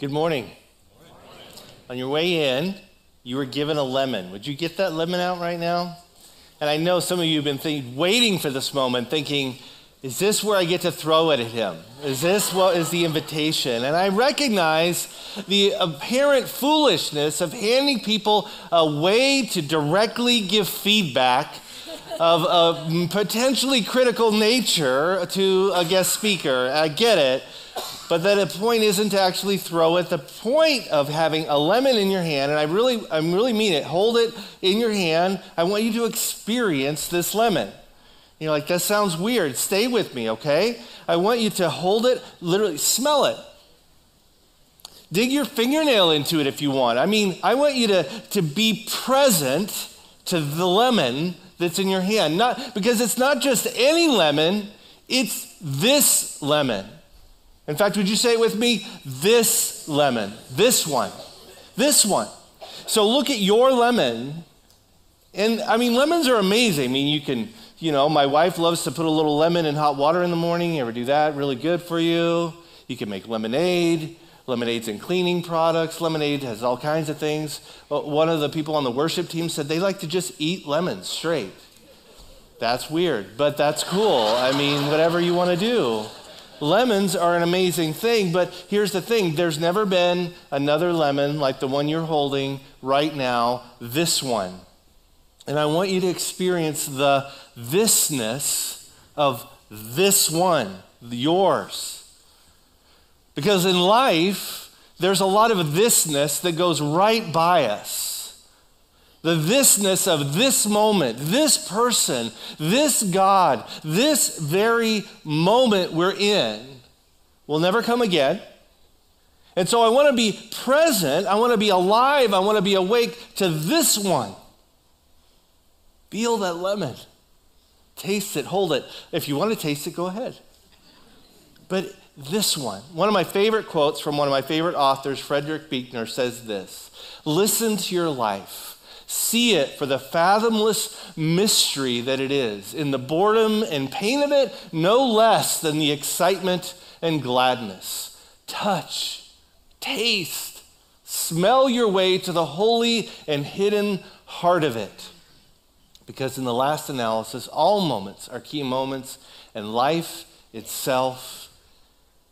Good morning. On your way in, you were given a lemon. Would you get that lemon out right now? And I know some of you have been think, waiting for this moment, thinking, is this where I get to throw it at him? Is this what is the invitation? And I recognize the apparent foolishness of handing people a way to directly give feedback of a potentially critical nature to a guest speaker. I get it. But that the point isn't to actually throw it. The point of having a lemon in your hand, and I really, I really mean it, hold it in your hand. I want you to experience this lemon. You're like, that sounds weird. Stay with me, okay? I want you to hold it, literally smell it. Dig your fingernail into it if you want. I mean, I want you to, to be present to the lemon that's in your hand. Not because it's not just any lemon, it's this lemon. In fact, would you say it with me? This lemon, this one, this one. So look at your lemon. And I mean, lemons are amazing. I mean, you can, you know, my wife loves to put a little lemon in hot water in the morning. You ever do that? Really good for you. You can make lemonade. Lemonade's in cleaning products. Lemonade has all kinds of things. One of the people on the worship team said they like to just eat lemons straight. That's weird, but that's cool. I mean, whatever you want to do. Lemons are an amazing thing, but here's the thing there's never been another lemon like the one you're holding right now, this one. And I want you to experience the thisness of this one, yours. Because in life, there's a lot of thisness that goes right by us the thisness of this moment, this person, this God, this very moment we're in will never come again. And so I want to be present, I want to be alive, I want to be awake to this one. Feel that lemon. Taste it, hold it. If you want to taste it, go ahead. But this one, one of my favorite quotes from one of my favorite authors, Frederick Buechner, says this Listen to your life See it for the fathomless mystery that it is, in the boredom and pain of it, no less than the excitement and gladness. Touch, taste, smell your way to the holy and hidden heart of it. Because in the last analysis, all moments are key moments, and life itself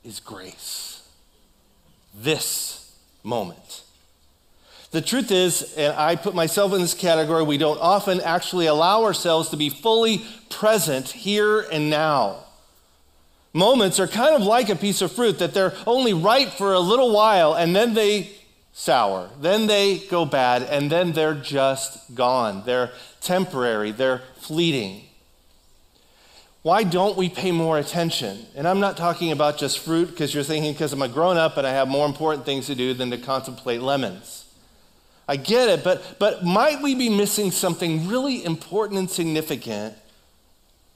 is grace. This moment. The truth is, and I put myself in this category, we don't often actually allow ourselves to be fully present here and now. Moments are kind of like a piece of fruit that they're only ripe for a little while and then they sour, then they go bad, and then they're just gone. They're temporary, they're fleeting. Why don't we pay more attention? And I'm not talking about just fruit because you're thinking because I'm a grown up and I have more important things to do than to contemplate lemons. I get it, but, but might we be missing something really important and significant?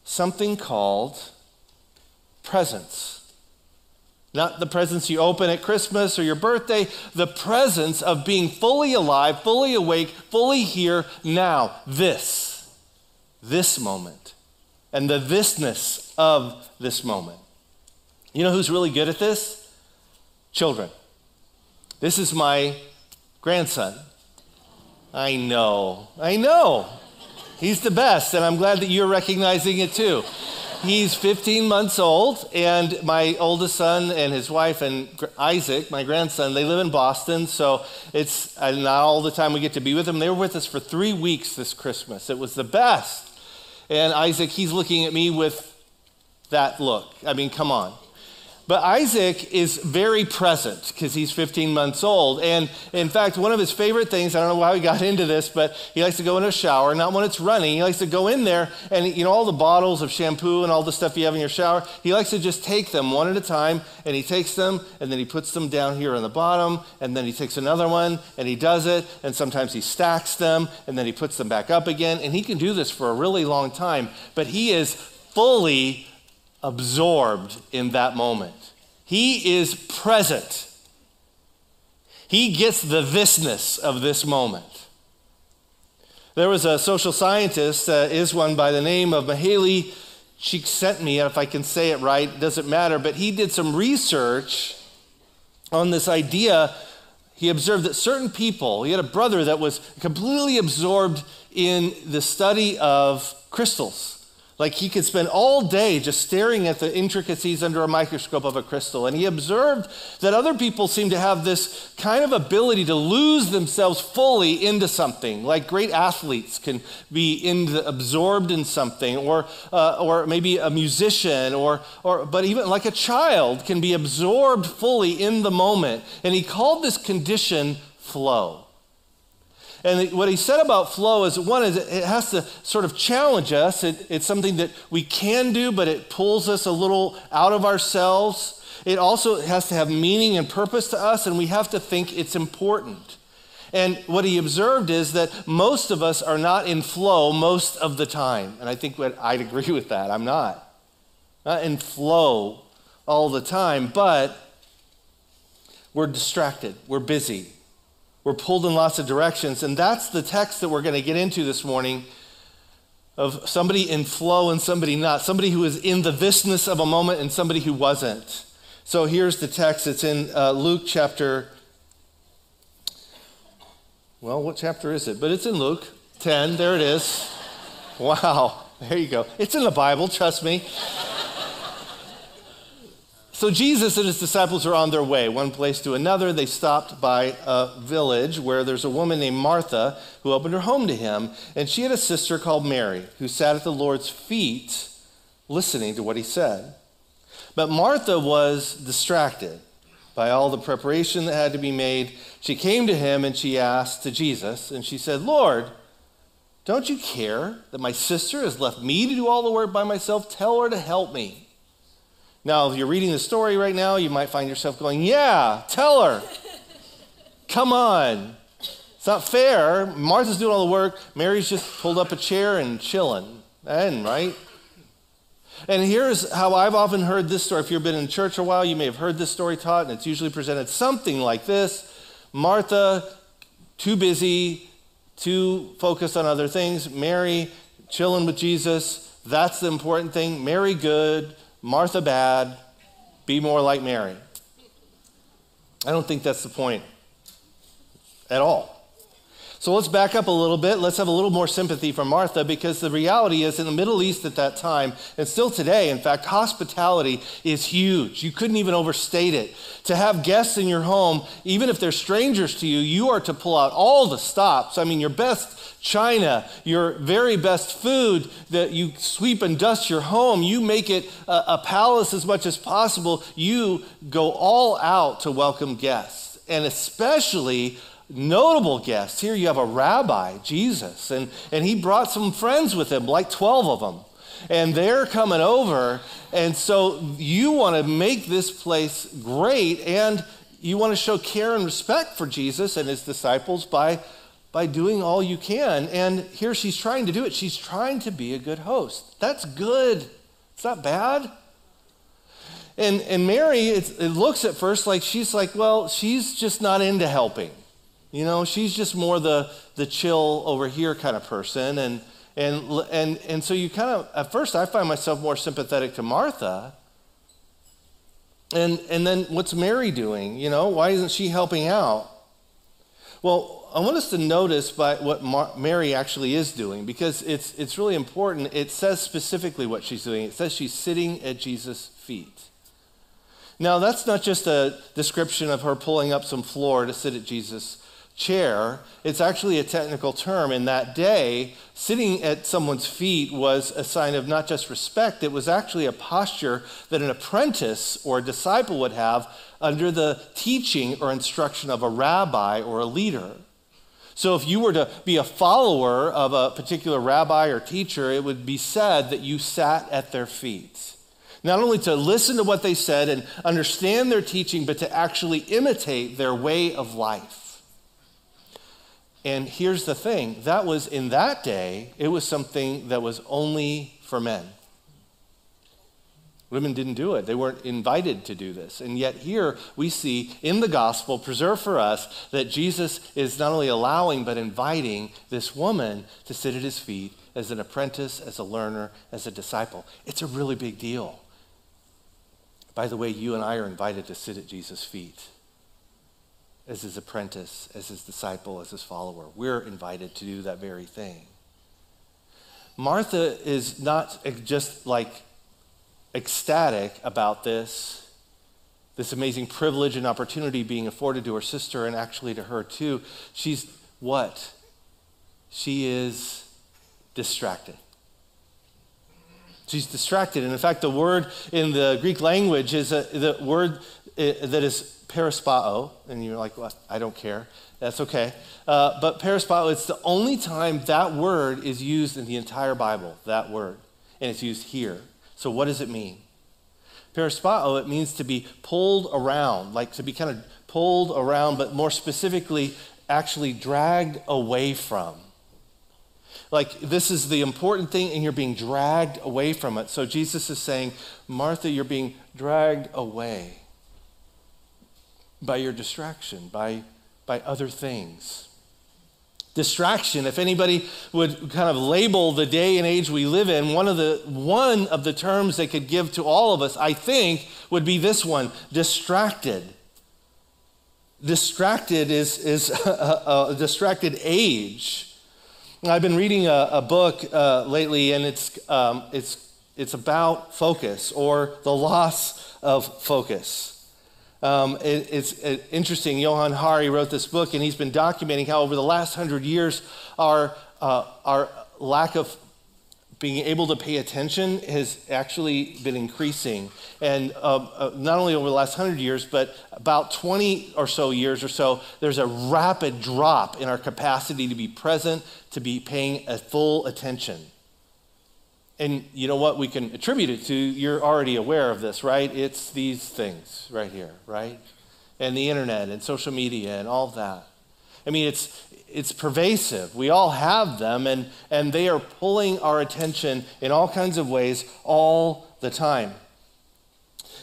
Something called presence. Not the presents you open at Christmas or your birthday, the presence of being fully alive, fully awake, fully here now. This, this moment, and the thisness of this moment. You know who's really good at this? Children. This is my grandson. I know. I know. He's the best, and I'm glad that you're recognizing it too. He's 15 months old, and my oldest son and his wife and Isaac, my grandson, they live in Boston, so it's not all the time we get to be with them. They were with us for three weeks this Christmas. It was the best. And Isaac, he's looking at me with that look. I mean, come on. But Isaac is very present because he's 15 months old. And in fact, one of his favorite things, I don't know how he got into this, but he likes to go in a shower, not when it's running. He likes to go in there and, you know, all the bottles of shampoo and all the stuff you have in your shower, he likes to just take them one at a time and he takes them and then he puts them down here on the bottom and then he takes another one and he does it. And sometimes he stacks them and then he puts them back up again. And he can do this for a really long time, but he is fully absorbed in that moment. He is present. He gets the thisness of this moment. There was a social scientist, uh, is one by the name of Mihaly Csikszentmihalyi, if I can say it right, doesn't matter, but he did some research on this idea. He observed that certain people, he had a brother that was completely absorbed in the study of crystals. Like he could spend all day just staring at the intricacies under a microscope of a crystal. And he observed that other people seem to have this kind of ability to lose themselves fully into something. Like great athletes can be in the, absorbed in something, or, uh, or maybe a musician, or, or, but even like a child can be absorbed fully in the moment. And he called this condition flow. And what he said about flow is one is it has to sort of challenge us. It, it's something that we can do, but it pulls us a little out of ourselves. It also has to have meaning and purpose to us, and we have to think it's important. And what he observed is that most of us are not in flow most of the time. And I think what I'd agree with that. I'm not. Not in flow all the time, but we're distracted. We're busy. We're pulled in lots of directions. And that's the text that we're going to get into this morning of somebody in flow and somebody not, somebody who is in the thisness of a moment and somebody who wasn't. So here's the text. It's in uh, Luke chapter, well, what chapter is it? But it's in Luke 10. There it is. Wow. There you go. It's in the Bible, trust me. So Jesus and his disciples are on their way, one place to another. They stopped by a village where there's a woman named Martha who opened her home to him. And she had a sister called Mary who sat at the Lord's feet listening to what he said. But Martha was distracted by all the preparation that had to be made. She came to him and she asked to Jesus, and she said, Lord, don't you care that my sister has left me to do all the work by myself? Tell her to help me. Now, if you're reading the story right now, you might find yourself going, Yeah, tell her. Come on. It's not fair. Martha's doing all the work. Mary's just pulled up a chair and chilling. And, right? And here's how I've often heard this story. If you've been in church a while, you may have heard this story taught, and it's usually presented something like this Martha, too busy, too focused on other things. Mary, chilling with Jesus. That's the important thing. Mary, good. Martha bad, be more like Mary. I don't think that's the point at all. So let's back up a little bit. Let's have a little more sympathy for Martha because the reality is in the Middle East at that time, and still today, in fact, hospitality is huge. You couldn't even overstate it. To have guests in your home, even if they're strangers to you, you are to pull out all the stops. I mean, your best china, your very best food, that you sweep and dust your home, you make it a, a palace as much as possible. You go all out to welcome guests, and especially notable guests. Here you have a rabbi, Jesus, and, and he brought some friends with him, like 12 of them. And they're coming over, and so you want to make this place great, and you want to show care and respect for Jesus and his disciples by by doing all you can. And here she's trying to do it. She's trying to be a good host. That's good. It's not bad. And, and Mary, it, looks at first like she's like, well, she's just not into helping. You know, she's just more the, the chill over here kind of person. And, and, and, and so you kind of, at first, I find myself more sympathetic to Martha. And, and then what's Mary doing? You know, why isn't she helping out? Well, I want us to notice by what Mar- Mary actually is doing because it's, it's really important. It says specifically what she's doing. It says she's sitting at Jesus' feet. Now, that's not just a description of her pulling up some floor to sit at Jesus' chair. It's actually a technical term. In that day, sitting at someone's feet was a sign of not just respect, it was actually a posture that an apprentice or a disciple would have under the teaching or instruction of a rabbi or a leader. So, if you were to be a follower of a particular rabbi or teacher, it would be said that you sat at their feet. Not only to listen to what they said and understand their teaching, but to actually imitate their way of life. And here's the thing that was in that day, it was something that was only for men. Women didn't do it. They weren't invited to do this. And yet, here we see in the gospel, preserved for us, that Jesus is not only allowing but inviting this woman to sit at his feet as an apprentice, as a learner, as a disciple. It's a really big deal. By the way, you and I are invited to sit at Jesus' feet. as his apprentice, as his disciple, as his follower. We're invited to do that very thing. Martha is not just like ecstatic about this, this amazing privilege and opportunity being afforded to her sister and actually to her too. She's what? She is distracted. She's distracted. And in fact, the word in the Greek language is a, the word eh, that is perispao. And you're like, well, I don't care. That's okay. Uh, but perispao, it's the only time that word is used in the entire Bible, that word. And it's used here. So what does it mean? Perispao, it means to be pulled around, like to be kind of pulled around, but more specifically, actually dragged away from. Like, this is the important thing, and you're being dragged away from it. So, Jesus is saying, Martha, you're being dragged away by your distraction, by, by other things. Distraction, if anybody would kind of label the day and age we live in, one of the, one of the terms they could give to all of us, I think, would be this one distracted. Distracted is, is a, a distracted age. I've been reading a, a book uh, lately, and it's, um, it's, it's about focus or the loss of focus. Um, it, it's it, interesting. Johann Hari wrote this book, and he's been documenting how over the last hundred years, our, uh, our lack of being able to pay attention has actually been increasing. And uh, uh, not only over the last 100 years, but about 20 or so years or so, there's a rapid drop in our capacity to be present, to be paying a full attention. And you know what? We can attribute it to, you're already aware of this, right? It's these things right here, right? And the internet and social media and all that. I mean, it's, it's pervasive. We all have them, and, and they are pulling our attention in all kinds of ways all the time.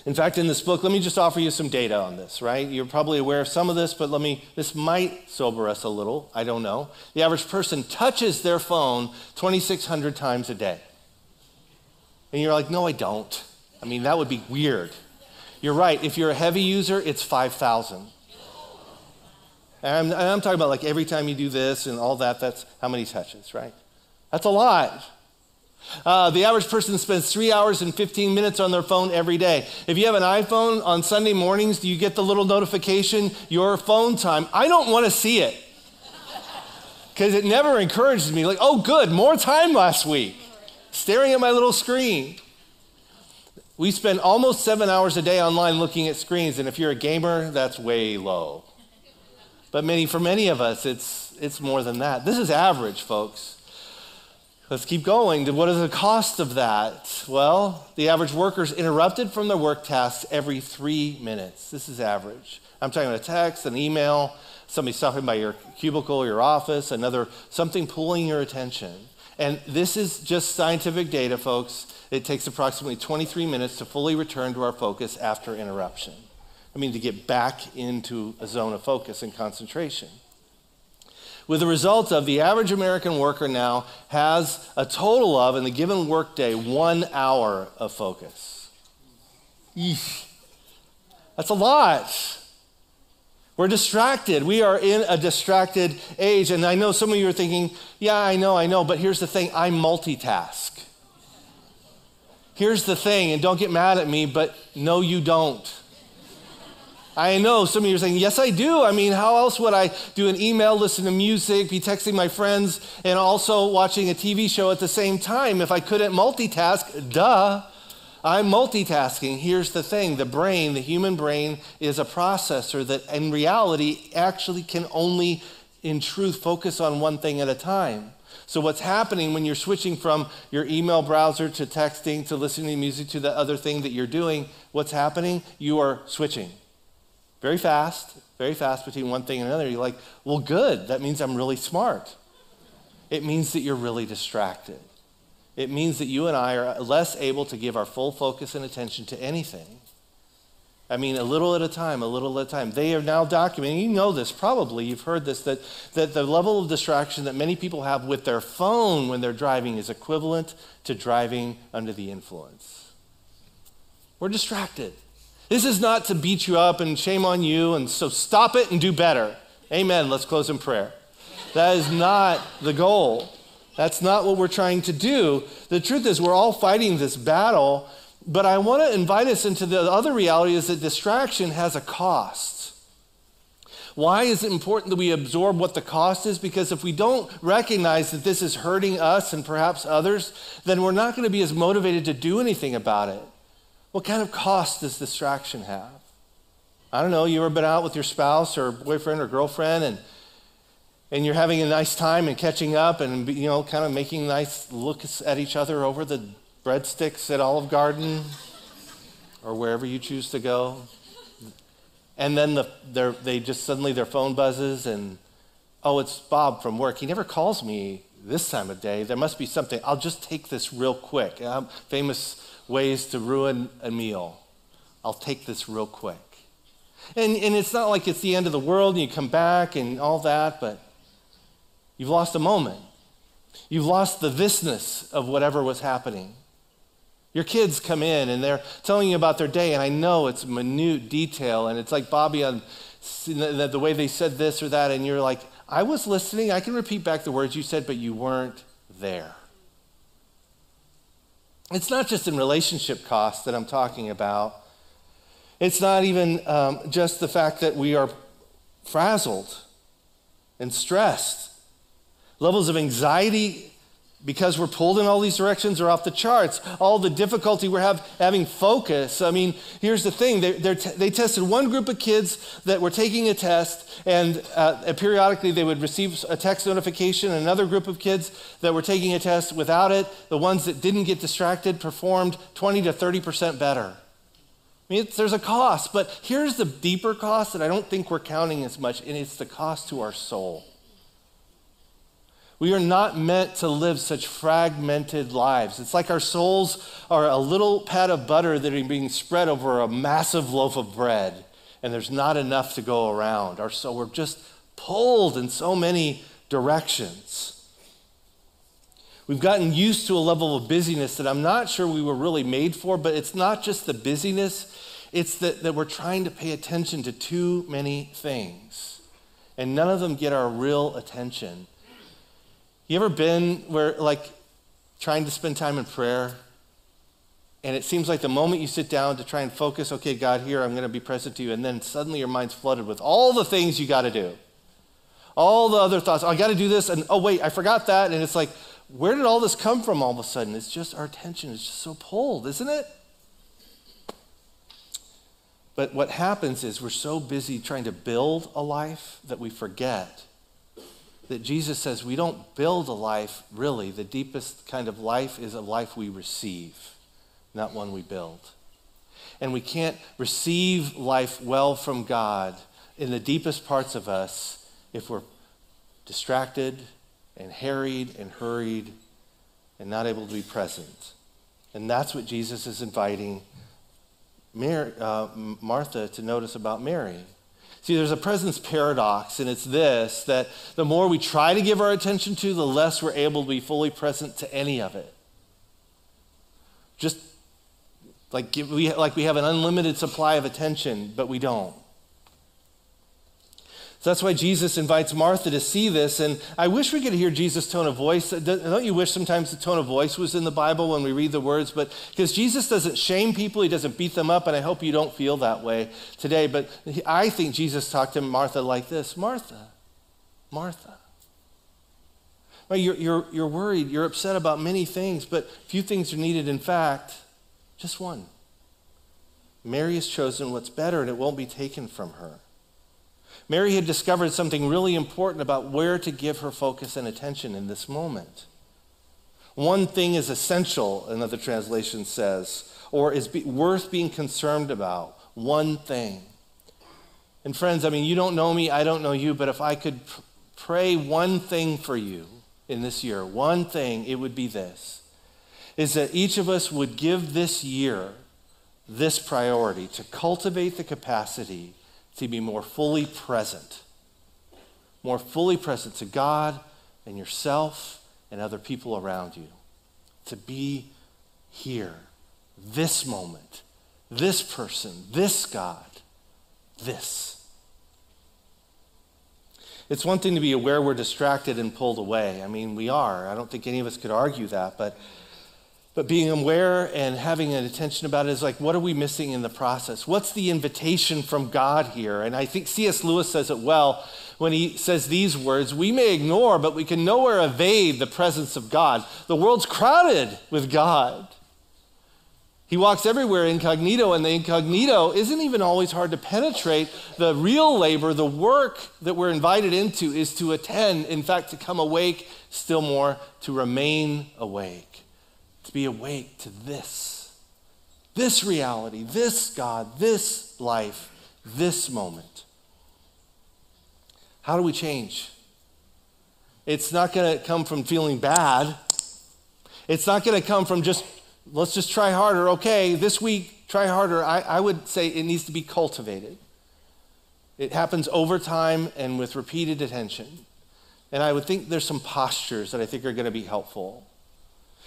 In fact, in this book, let me just offer you some data on this, right? You're probably aware of some of this, but let me, this might sober us a little. I don't know. The average person touches their phone 2,600 times a day. And you're like, no, I don't. I mean, that would be weird. You're right. If you're a heavy user, it's 5,000. And I'm, I'm, talking about like every time you do this and all that, that's how many touches, right? That's a lot. Uh, the average person spends three hours and 15 minutes on their phone every day. If you have an iPhone on Sunday mornings, do you get the little notification, your phone time? I don't want to see it because it never encourages me. Like, oh, good, more time last week, staring at my little screen. We spend almost seven hours a day online looking at screens, and if you're a gamer, that's way low. But many, for many of us, it's, it's more than that. This is average, folks. Let's keep going. What is the cost of that? Well, the average worker is interrupted from their work tasks every three minutes. This is average. I'm talking about a text, an email, somebody stopping by your cubicle, your office, another, something pulling your attention. And this is just scientific data, folks. It takes approximately 23 minutes to fully return to our focus after interruption. I mean, to get back into a zone of focus and concentration. With the result of the average American worker now has a total of, in the given workday, one hour of focus. Eesh. That's a lot. We're distracted. We are in a distracted age. And I know some of you are thinking, yeah, I know, I know, but here's the thing I multitask. Here's the thing, and don't get mad at me, but no, you don't. I know some of you are saying, Yes, I do. I mean, how else would I do an email, listen to music, be texting my friends, and also watching a TV show at the same time if I couldn't multitask? Duh. I'm multitasking. Here's the thing the brain, the human brain, is a processor that in reality actually can only, in truth, focus on one thing at a time. So, what's happening when you're switching from your email browser to texting to listening to music to the other thing that you're doing? What's happening? You are switching very fast, very fast between one thing and another. You're like, well, good. That means I'm really smart. It means that you're really distracted. It means that you and I are less able to give our full focus and attention to anything. I mean, a little at a time, a little at a time. They are now documenting, you know this probably, you've heard this, that, that the level of distraction that many people have with their phone when they're driving is equivalent to driving under the influence. We're distracted. This is not to beat you up and shame on you, and so stop it and do better. Amen. Let's close in prayer. That is not the goal. That's not what we're trying to do. The truth is, we're all fighting this battle, but I want to invite us into the other reality is that distraction has a cost. Why is it important that we absorb what the cost is? Because if we don't recognize that this is hurting us and perhaps others, then we're not going to be as motivated to do anything about it. What kind of cost does distraction have? I don't know, you ever been out with your spouse or boyfriend or girlfriend and and you're having a nice time and catching up and you know kind of making nice looks at each other over the breadsticks at Olive Garden or wherever you choose to go. And then the, they just suddenly their phone buzzes and oh, it's Bob from work. He never calls me this time of day. There must be something. I'll just take this real quick. Um, famous ways to ruin a meal. I'll take this real quick. And, and it's not like it's the end of the world and you come back and all that, but you've lost a moment. You've lost the thisness of whatever was happening. Your kids come in and they're telling you about their day, and I know it's minute detail, and it's like Bobby on the way they said this or that, and you're like, I was listening, I can repeat back the words you said, but you weren't there. It's not just in relationship costs that I'm talking about. It's not even um, just the fact that we are frazzled and stressed. Levels of anxiety because we're pulled in all these directions are off the charts. All the difficulty we're have, having focus. I mean, here's the thing they, they tested one group of kids that were taking a test, and uh, periodically they would receive a text notification. Another group of kids that were taking a test without it, the ones that didn't get distracted, performed 20 to 30% better. I mean, there's a cost, but here's the deeper cost that I don't think we're counting as much, and it's the cost to our soul. We are not meant to live such fragmented lives. It's like our souls are a little pat of butter that are being spread over a massive loaf of bread, and there's not enough to go around. Our soul, we're just pulled in so many directions. We've gotten used to a level of busyness that I'm not sure we were really made for, but it's not just the busyness, it's that, that we're trying to pay attention to too many things. And none of them get our real attention. You ever been where, like, trying to spend time in prayer, and it seems like the moment you sit down to try and focus, okay, God, here, I'm going to be present to you, and then suddenly your mind's flooded with all the things you got to do. All the other thoughts, oh, I got to do this, and oh, wait, I forgot that. And it's like, where did all this come from all of a sudden? It's just our attention is just so pulled, isn't it? But what happens is we're so busy trying to build a life that we forget that Jesus says we don't build a life, really. The deepest kind of life is a life we receive, not one we build. And we can't receive life well from God in the deepest parts of us if we're distracted and harried and hurried and not able to be present. And that's what Jesus is inviting Mary, uh, Martha to notice about Mary. See, there's a presence paradox, and it's this that the more we try to give our attention to, the less we're able to be fully present to any of it. Just like we, like we have an unlimited supply of attention, but we don't. So that's why Jesus invites Martha to see this. And I wish we could hear Jesus' tone of voice. Uh, don't you wish sometimes the tone of voice was in the Bible when we read the words? But because Jesus doesn't shame people, he doesn't beat them up. And I hope you don't feel that way today. But I think Jesus talked to Martha like this Martha, Martha. You're, you're, you're worried, you're upset about many things, but few things are needed. In fact, just one. Mary has chosen what's better, and it won't be taken from her. Mary had discovered something really important about where to give her focus and attention in this moment. One thing is essential, another translation says, or is be, worth being concerned about. One thing. And friends, I mean, you don't know me, I don't know you, but if I could pr- pray one thing for you in this year, one thing, it would be this is that each of us would give this year this priority to cultivate the capacity to be more fully present, more fully present to God and yourself and other people around you. To be here, this moment, this person, this God, this. It's one thing to be aware we're distracted and pulled away. I mean, we are. I don't think any of us could argue that, but but being aware and having an attention about it is like, what are we missing in the process? What's the invitation from God here? And I think C.S. Lewis says it well when he says these words We may ignore, but we can nowhere evade the presence of God. The world's crowded with God. He walks everywhere incognito, and the incognito isn't even always hard to penetrate. The real labor, the work that we're invited into, is to attend, in fact, to come awake, still more, to remain awake, to be awake to this, this reality, this God, this life, this moment. How do we change? It's not going to come from feeling bad. It's not going to come from just let's just try harder. Okay, this week, try harder. I, I would say it needs to be cultivated. It happens over time and with repeated attention. And I would think there's some postures that I think are going to be helpful.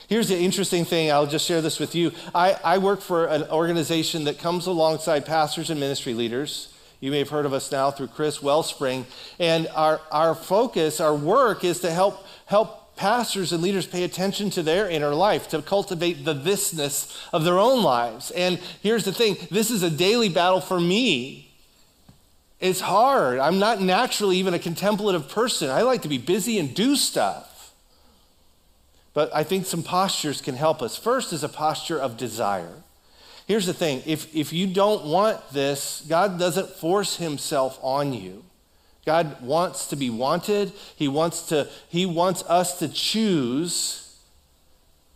Here's the interesting thing, I'll just share this with you. I, I work for an organization that comes alongside pastors and ministry leaders. You may have heard of us now through Chris Wellspring. And our, our focus, our work is to help, help pastors and leaders pay attention to their inner life, to cultivate the thisness of their own lives. And here's the thing this is a daily battle for me. It's hard. I'm not naturally even a contemplative person. I like to be busy and do stuff. But I think some postures can help us. First is a posture of desire. Here's the thing if, if you don't want this, God doesn't force himself on you. God wants to be wanted. He wants, to, he wants us to choose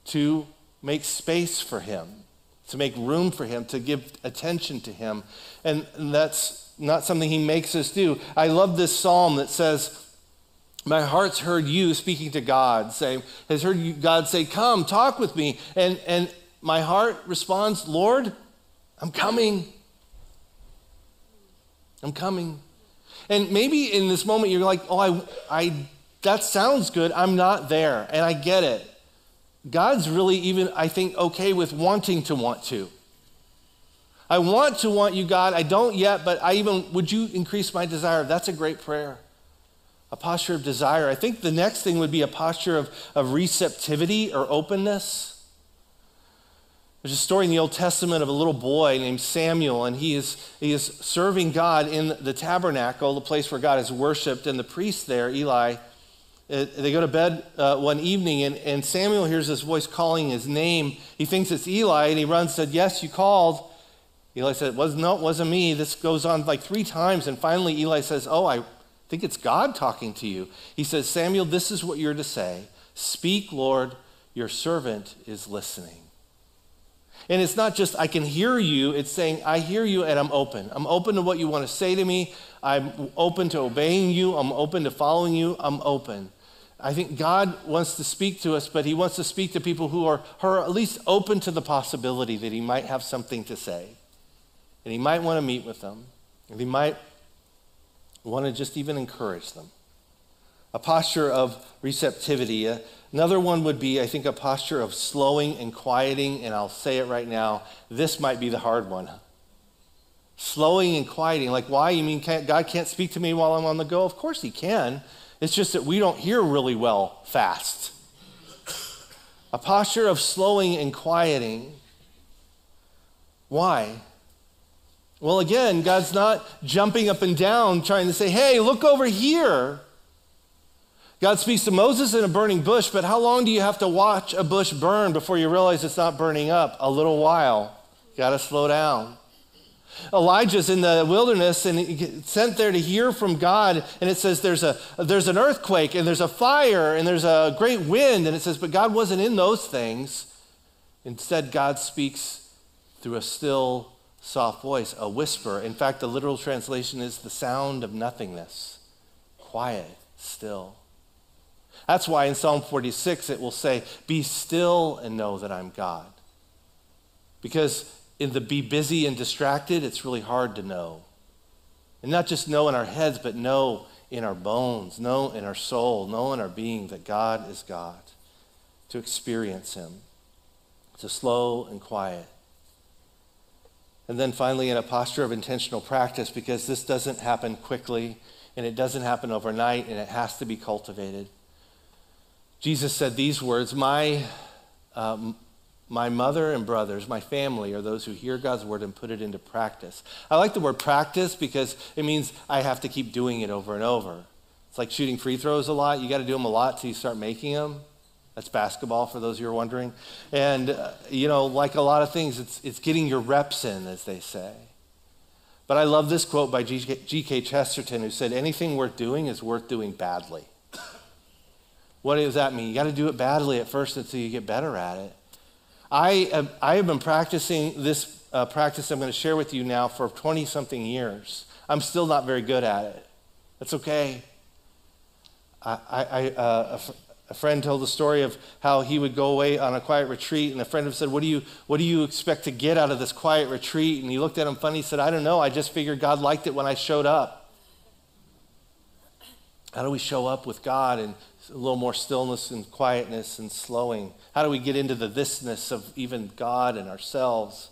to make space for Him, to make room for Him, to give attention to Him. And that's not something He makes us do. I love this psalm that says, my heart's heard you speaking to God, say, has heard God say, Come, talk with me. And, and my heart responds, Lord, I'm coming. I'm coming. And maybe in this moment you're like, oh, I, I, that sounds good. I'm not there. And I get it. God's really even, I think, okay with wanting to want to. I want to want you, God. I don't yet, but I even, would you increase my desire? That's a great prayer. A posture of desire. I think the next thing would be a posture of, of receptivity or openness. There's a story in the Old Testament of a little boy named Samuel, and he is, he is serving God in the tabernacle, the place where God is worshiped, and the priest there, Eli, uh, they go to bed uh, one evening, and, and Samuel hears this voice calling his name. He thinks it's Eli, and he runs and said, Yes, you called. Eli said, was, No, it wasn't me. This goes on like three times, and finally Eli says, Oh, I think it's God talking to you. He says, Samuel, this is what you're to say Speak, Lord, your servant is listening. And it's not just, I can hear you, it's saying, I hear you and I'm open. I'm open to what you want to say to me. I'm open to obeying you. I'm open to following you. I'm open. I think God wants to speak to us, but He wants to speak to people who are, who are at least open to the possibility that He might have something to say. And He might want to meet with them. And He might want to just even encourage them. A posture of receptivity. Uh, another one would be, I think, a posture of slowing and quieting, and I'll say it right now. This might be the hard one. Slowing and quieting. Like, why? You mean can't, God can't speak to me while I'm on the go? Of course He can. It's just that we don't hear really well fast. A posture of slowing and quieting. Why? Well, again, God's not jumping up and down trying to say, hey, look over here. God speaks to Moses in a burning bush, but how long do you have to watch a bush burn before you realize it's not burning up? A little while. Got to slow down. Elijah's in the wilderness and sent there to hear from God, and it says there's, a, there's an earthquake and there's a fire and there's a great wind, and it says, but God wasn't in those things. Instead, God speaks through a still, soft voice, a whisper. In fact, the literal translation is the sound of nothingness, quiet, still. That's why in Psalm 46 it will say, Be still and know that I'm God. Because in the be busy and distracted, it's really hard to know. And not just know in our heads, but know in our bones, know in our soul, know in our being that God is God, to experience Him, to slow and quiet. And then finally, in a posture of intentional practice, because this doesn't happen quickly and it doesn't happen overnight and it has to be cultivated. Jesus said these words My, um, my mother and brothers, my family, are those who hear God's word and put it into practice. I like the word practice because it means I have to keep doing it over and over. It's like shooting free throws a lot. You got to do them a lot till you start making them. That's basketball, for those of you who are wondering. And, uh, you know, like a lot of things, it's, it's getting your reps in, as they say. But I love this quote by G.K. Chesterton, who said, Anything worth doing is worth doing badly. What does that mean? You got to do it badly at first until you get better at it. I I have been practicing this uh, practice I'm going to share with you now for 20 something years. I'm still not very good at it. That's okay. I, I, uh, a friend told the story of how he would go away on a quiet retreat, and a friend said, what do, you, what do you expect to get out of this quiet retreat? And he looked at him funny. Said, I don't know. I just figured God liked it when I showed up. How do we show up with God and a little more stillness and quietness and slowing? How do we get into the thisness of even God and ourselves?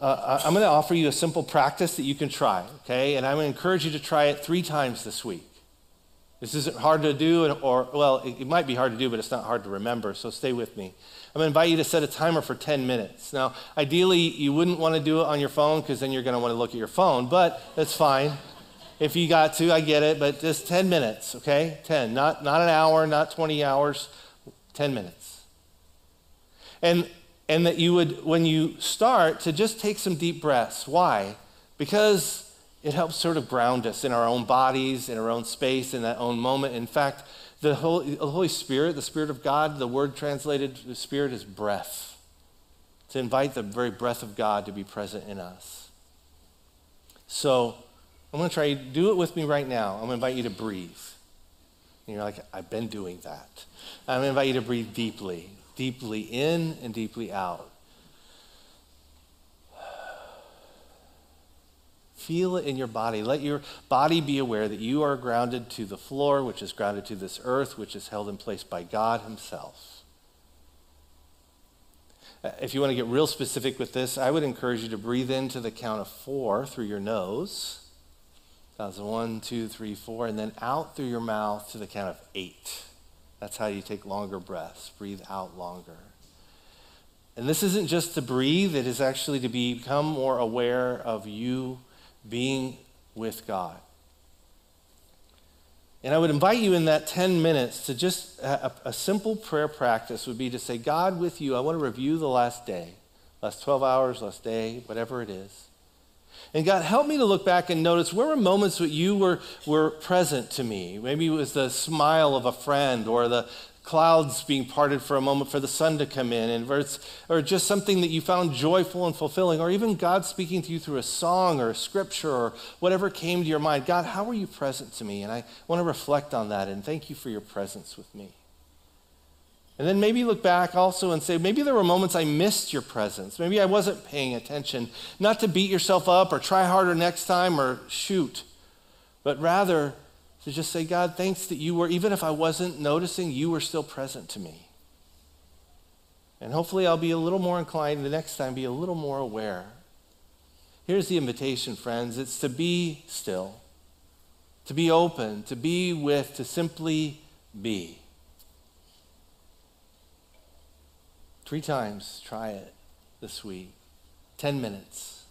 Uh, I'm going to offer you a simple practice that you can try, okay? And I'm going to encourage you to try it three times this week. This isn't hard to do, or, well, it, might be hard to do, but it's not hard to remember, so stay with me. I'm going to invite you to set a timer for 10 minutes. Now, ideally, you wouldn't want to do it on your phone because then you're going to want to look at your phone, but that's fine. If you got to, I get it, but just 10 minutes, okay? 10, not, not an hour, not 20 hours, 10 minutes. And, and that you would, when you start, to just take some deep breaths. Why? Because it helps sort of ground us in our own bodies, in our own space, in that own moment. In fact, the Holy, the Holy Spirit, the Spirit of God, the word translated the Spirit is breath. To invite the very breath of God to be present in us. So I'm going to try do it with me right now. I'm going to invite you to breathe. And you're like, I've been doing that. I'm going to invite you to breathe deeply, deeply in and deeply out. Feel it in your body. Let your body be aware that you are grounded to the floor, which is grounded to this earth, which is held in place by God Himself. Uh, if you want to get real specific with this, I would encourage you to breathe into the count of four through your nose. That's one, two, three, four, and then out through your mouth to the count of eight. That's how you take longer breaths. Breathe out longer. And this isn't just to breathe, it is actually to become more aware of you being with God. And I would invite you in that 10 minutes to just uh, a, a, simple prayer practice would be to say, God, with you, I want to review the last day, last 12 hours, last day, whatever it is. And God, help me to look back and notice where were moments that you were, were present to me. Maybe it was the smile of a friend or the, clouds being parted for a moment for the sun to come in, and or, or just something that you found joyful and fulfilling, or even God speaking to you through a song or a scripture or whatever came to your mind. God, how were you present to me? And I want to reflect on that and thank you for your presence with me. And then maybe look back also and say, maybe there were moments I missed your presence. Maybe I wasn't paying attention. Not to beat yourself up or try harder next time or shoot, but rather to just say, God, thanks that you were, even if I wasn't noticing, you were still present to me. And hopefully I'll be a little more inclined the next time, be a little more aware. Here's the invitation, friends it's to be still, to be open, to be with, to simply be. Three times, try it this week. 10 minutes.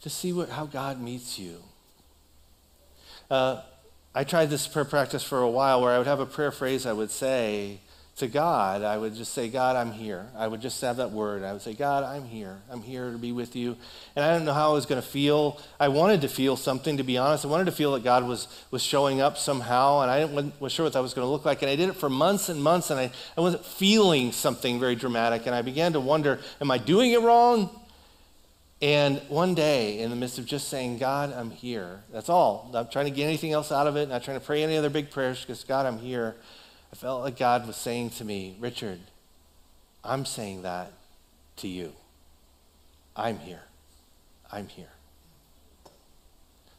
Just see what, how God meets you. Uh, I tried this prayer practice for a while where I would have a prayer phrase I would say to God. I would just say, God, I'm here. I would just have that word. I would say, God, I'm here. I'm here to be with you. And I didn't know how I was going to feel. I wanted to feel something, to be honest. I wanted to feel that God was, was showing up somehow, and I wasn't was sure what that was going to look like. And I did it for months and months, and I, I wasn't feeling something very dramatic. And I began to wonder, am I doing it wrong? And one day, in the midst of just saying, God, I'm here, that's all. Not trying to get anything else out of it, not trying to pray any other big prayers, just, God, I'm here. I felt like God was saying to me, Richard, I'm saying that to you. I'm here. I'm here.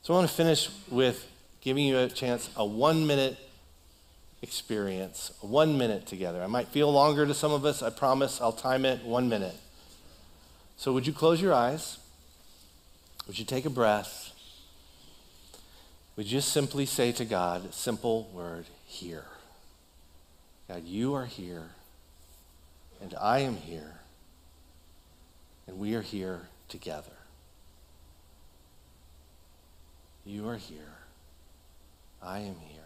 So I want to finish with giving you a chance, a one minute experience, one minute together. I might feel longer to some of us. I promise I'll time it one minute. So, would you close your eyes? Would you take a breath? Would you just simply say to God, simple word, here? God, you are here, and I am here, and we are here together. You are here. I am here.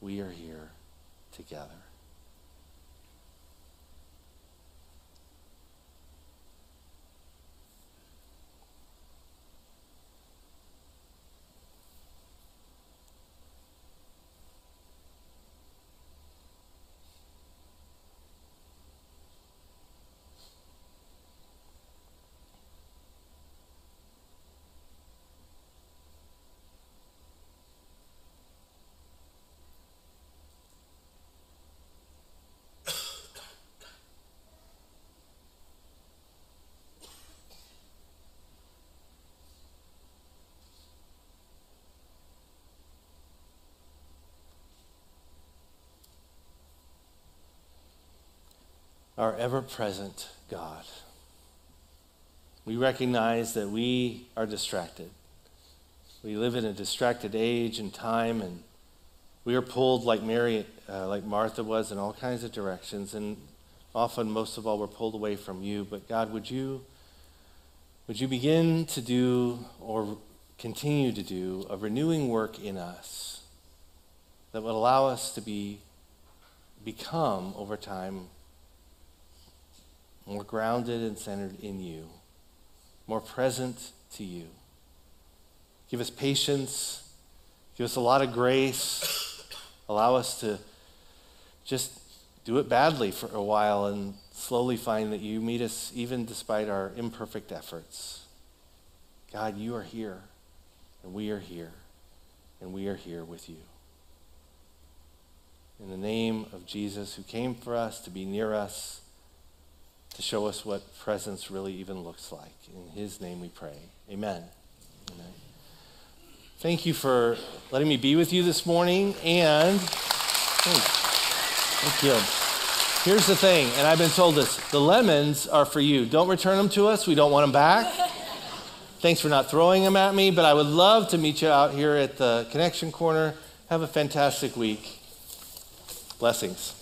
We are here together. Our ever present God. We recognize that we are distracted. We live in a distracted age and time, and we are pulled like Mary, uh, like Martha was, in all kinds of directions. And often, most of all, we're pulled away from you. But God, would you, would you begin to do or continue to do a renewing work in us that would allow us to be become over time more grounded and centered in you, more present to you. Give us patience, give us a lot of grace, allow us to just do it badly for a while and slowly find that you meet us even despite our imperfect efforts. God, you are here, and we are here, and we are here with you. In the name of Jesus, who came for us to be near us, to show us what presence really even looks like. In his name we pray. Amen. Amen. Thank you for letting me be with you this morning. And thank you. Here's the thing, and I've been told this the lemons are for you. Don't return them to us, we don't want them back. Thanks for not throwing them at me, but I would love to meet you out here at the Connection Corner. Have a fantastic week. Blessings.